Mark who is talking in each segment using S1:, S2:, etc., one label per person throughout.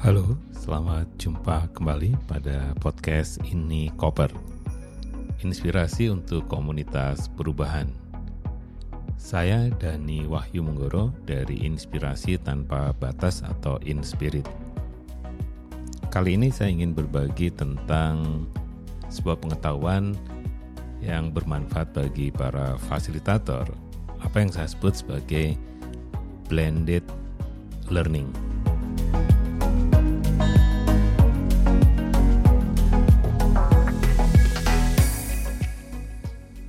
S1: Halo, selamat jumpa kembali pada podcast Ini Koper. Inspirasi untuk komunitas perubahan. Saya Dani Wahyu Menggoro dari Inspirasi Tanpa Batas atau Inspirit. Kali ini saya ingin berbagi tentang sebuah pengetahuan yang bermanfaat bagi para fasilitator, apa yang saya sebut sebagai blended learning.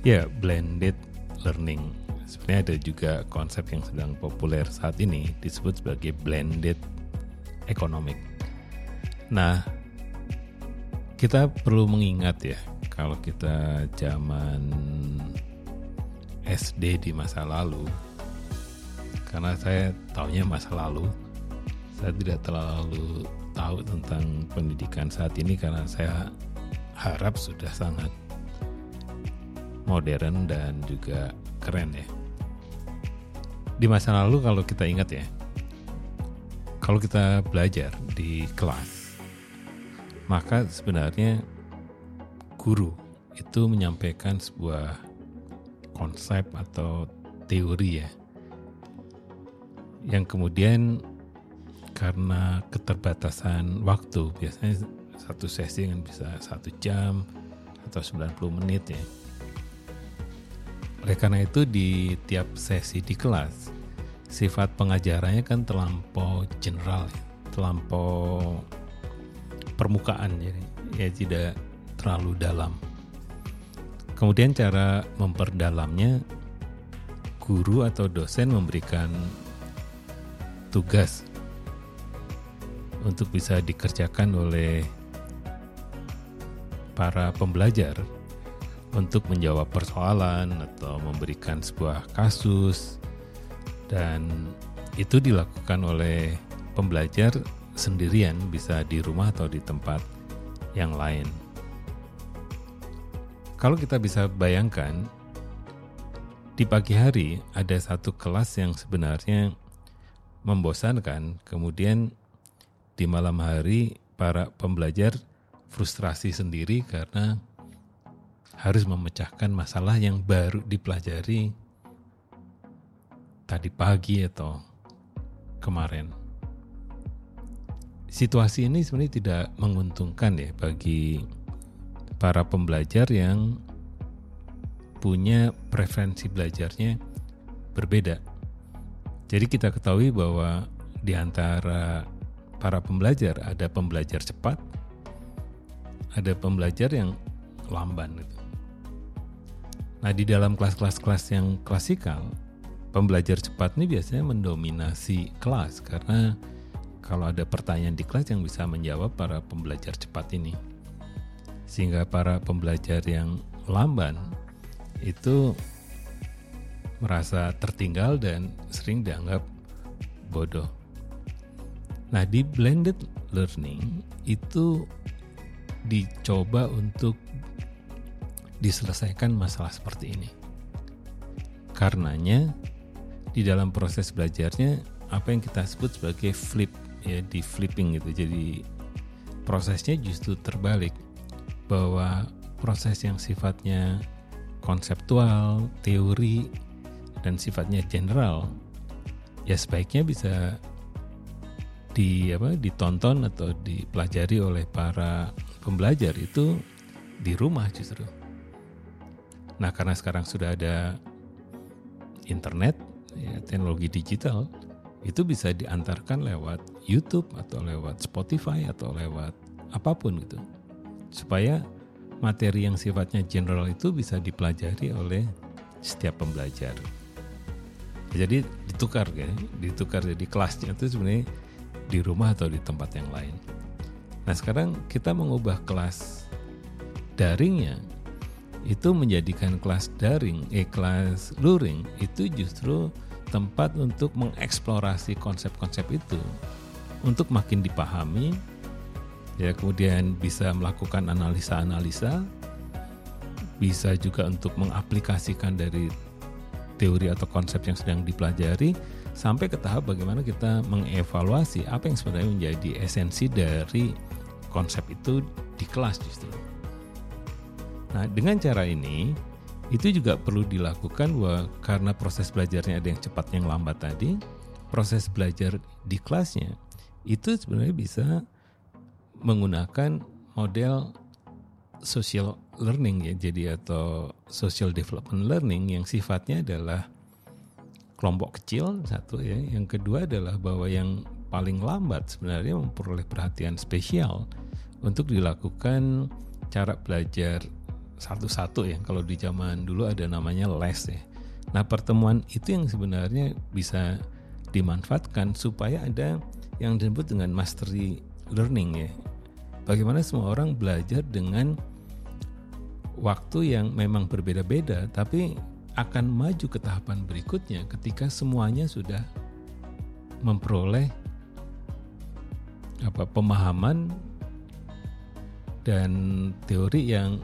S1: Ya, blended learning. Sebenarnya ada juga konsep yang sedang populer saat ini disebut sebagai blended economic. Nah, kita perlu mengingat ya, kalau kita zaman SD di masa lalu, karena saya tahunya masa lalu, saya tidak terlalu tahu tentang pendidikan saat ini karena saya harap sudah sangat modern dan juga keren ya. Di masa lalu kalau kita ingat ya, kalau kita belajar di kelas, maka sebenarnya guru itu menyampaikan sebuah konsep atau teori ya, yang kemudian karena keterbatasan waktu, biasanya satu sesi kan bisa satu jam atau 90 menit ya oleh karena itu di tiap sesi di kelas sifat pengajarannya kan terlampau general, ya, terlampau permukaan jadi ya tidak terlalu dalam. Kemudian cara memperdalamnya guru atau dosen memberikan tugas untuk bisa dikerjakan oleh para pembelajar untuk menjawab persoalan atau memberikan sebuah kasus dan itu dilakukan oleh pembelajar sendirian bisa di rumah atau di tempat yang lain. Kalau kita bisa bayangkan di pagi hari ada satu kelas yang sebenarnya membosankan, kemudian di malam hari para pembelajar frustrasi sendiri karena harus memecahkan masalah yang baru dipelajari tadi pagi atau kemarin. Situasi ini sebenarnya tidak menguntungkan ya bagi para pembelajar yang punya preferensi belajarnya berbeda. Jadi kita ketahui bahwa di antara para pembelajar ada pembelajar cepat, ada pembelajar yang lamban gitu. Nah, di dalam kelas-kelas kelas yang klasikal, pembelajar cepat ini biasanya mendominasi kelas karena kalau ada pertanyaan di kelas yang bisa menjawab para pembelajar cepat ini. Sehingga para pembelajar yang lamban itu merasa tertinggal dan sering dianggap bodoh. Nah, di blended learning itu dicoba untuk diselesaikan masalah seperti ini. Karenanya di dalam proses belajarnya apa yang kita sebut sebagai flip ya di flipping gitu. Jadi prosesnya justru terbalik bahwa proses yang sifatnya konseptual, teori dan sifatnya general ya sebaiknya bisa di apa ditonton atau dipelajari oleh para pembelajar itu di rumah justru. Nah, karena sekarang sudah ada internet, ya, teknologi digital, itu bisa diantarkan lewat YouTube atau lewat Spotify atau lewat apa pun gitu. Supaya materi yang sifatnya general itu bisa dipelajari oleh setiap pembelajar. Jadi ditukar ya, ditukar jadi kelasnya itu sebenarnya di rumah atau di tempat yang lain. Nah sekarang kita mengubah kelas daringnya itu menjadikan kelas daring, eh kelas luring itu justru tempat untuk mengeksplorasi konsep-konsep itu untuk makin dipahami ya kemudian bisa melakukan analisa-analisa bisa juga untuk mengaplikasikan dari teori atau konsep yang sedang dipelajari sampai ke tahap bagaimana kita mengevaluasi apa yang sebenarnya menjadi esensi dari konsep itu di kelas justru. Nah, dengan cara ini itu juga perlu dilakukan bahwa karena proses belajarnya ada yang cepat yang lambat tadi, proses belajar di kelasnya itu sebenarnya bisa menggunakan model social learning ya jadi atau social development learning yang sifatnya adalah kelompok kecil satu ya. Yang kedua adalah bahwa yang paling lambat sebenarnya memperoleh perhatian spesial untuk dilakukan cara belajar satu-satu ya. Kalau di zaman dulu ada namanya les ya. Nah pertemuan itu yang sebenarnya bisa dimanfaatkan supaya ada yang disebut dengan mastery learning ya. Bagaimana semua orang belajar dengan waktu yang memang berbeda-beda tapi akan maju ke tahapan berikutnya ketika semuanya sudah memperoleh apa pemahaman dan teori yang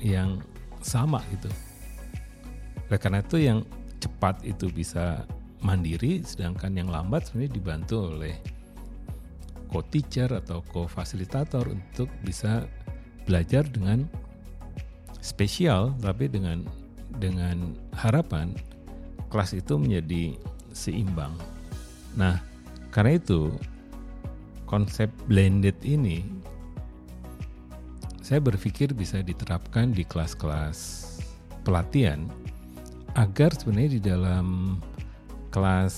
S1: yang sama gitu. Oleh karena itu yang cepat itu bisa mandiri sedangkan yang lambat sebenarnya dibantu oleh co-teacher atau co-fasilitator untuk bisa belajar dengan spesial tapi dengan dengan harapan kelas itu menjadi seimbang. Nah, karena itu konsep blended ini saya berpikir bisa diterapkan di kelas-kelas pelatihan agar sebenarnya di dalam kelas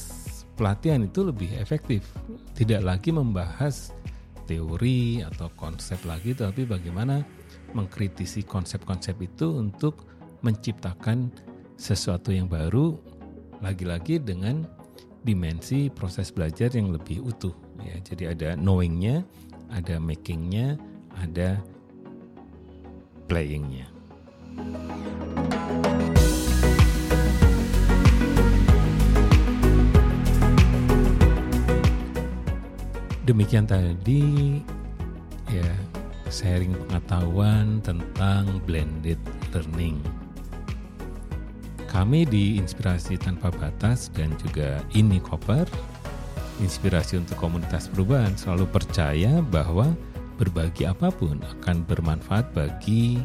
S1: pelatihan itu lebih efektif. Tidak lagi membahas teori atau konsep lagi, tapi bagaimana mengkritisi konsep-konsep itu untuk menciptakan sesuatu yang baru lagi-lagi dengan dimensi proses belajar yang lebih utuh ya jadi ada knowingnya ada makingnya ada playingnya demikian tadi ya sharing pengetahuan tentang blended learning. Kami di Inspirasi Tanpa Batas dan juga Ini Koper, inspirasi untuk komunitas perubahan selalu percaya bahwa berbagi apa pun akan bermanfaat bagi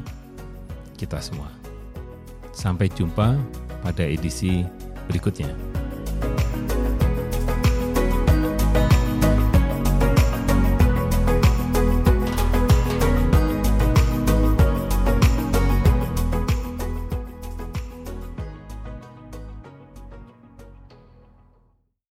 S1: kita semua. Sampai jumpa pada edisi berikutnya.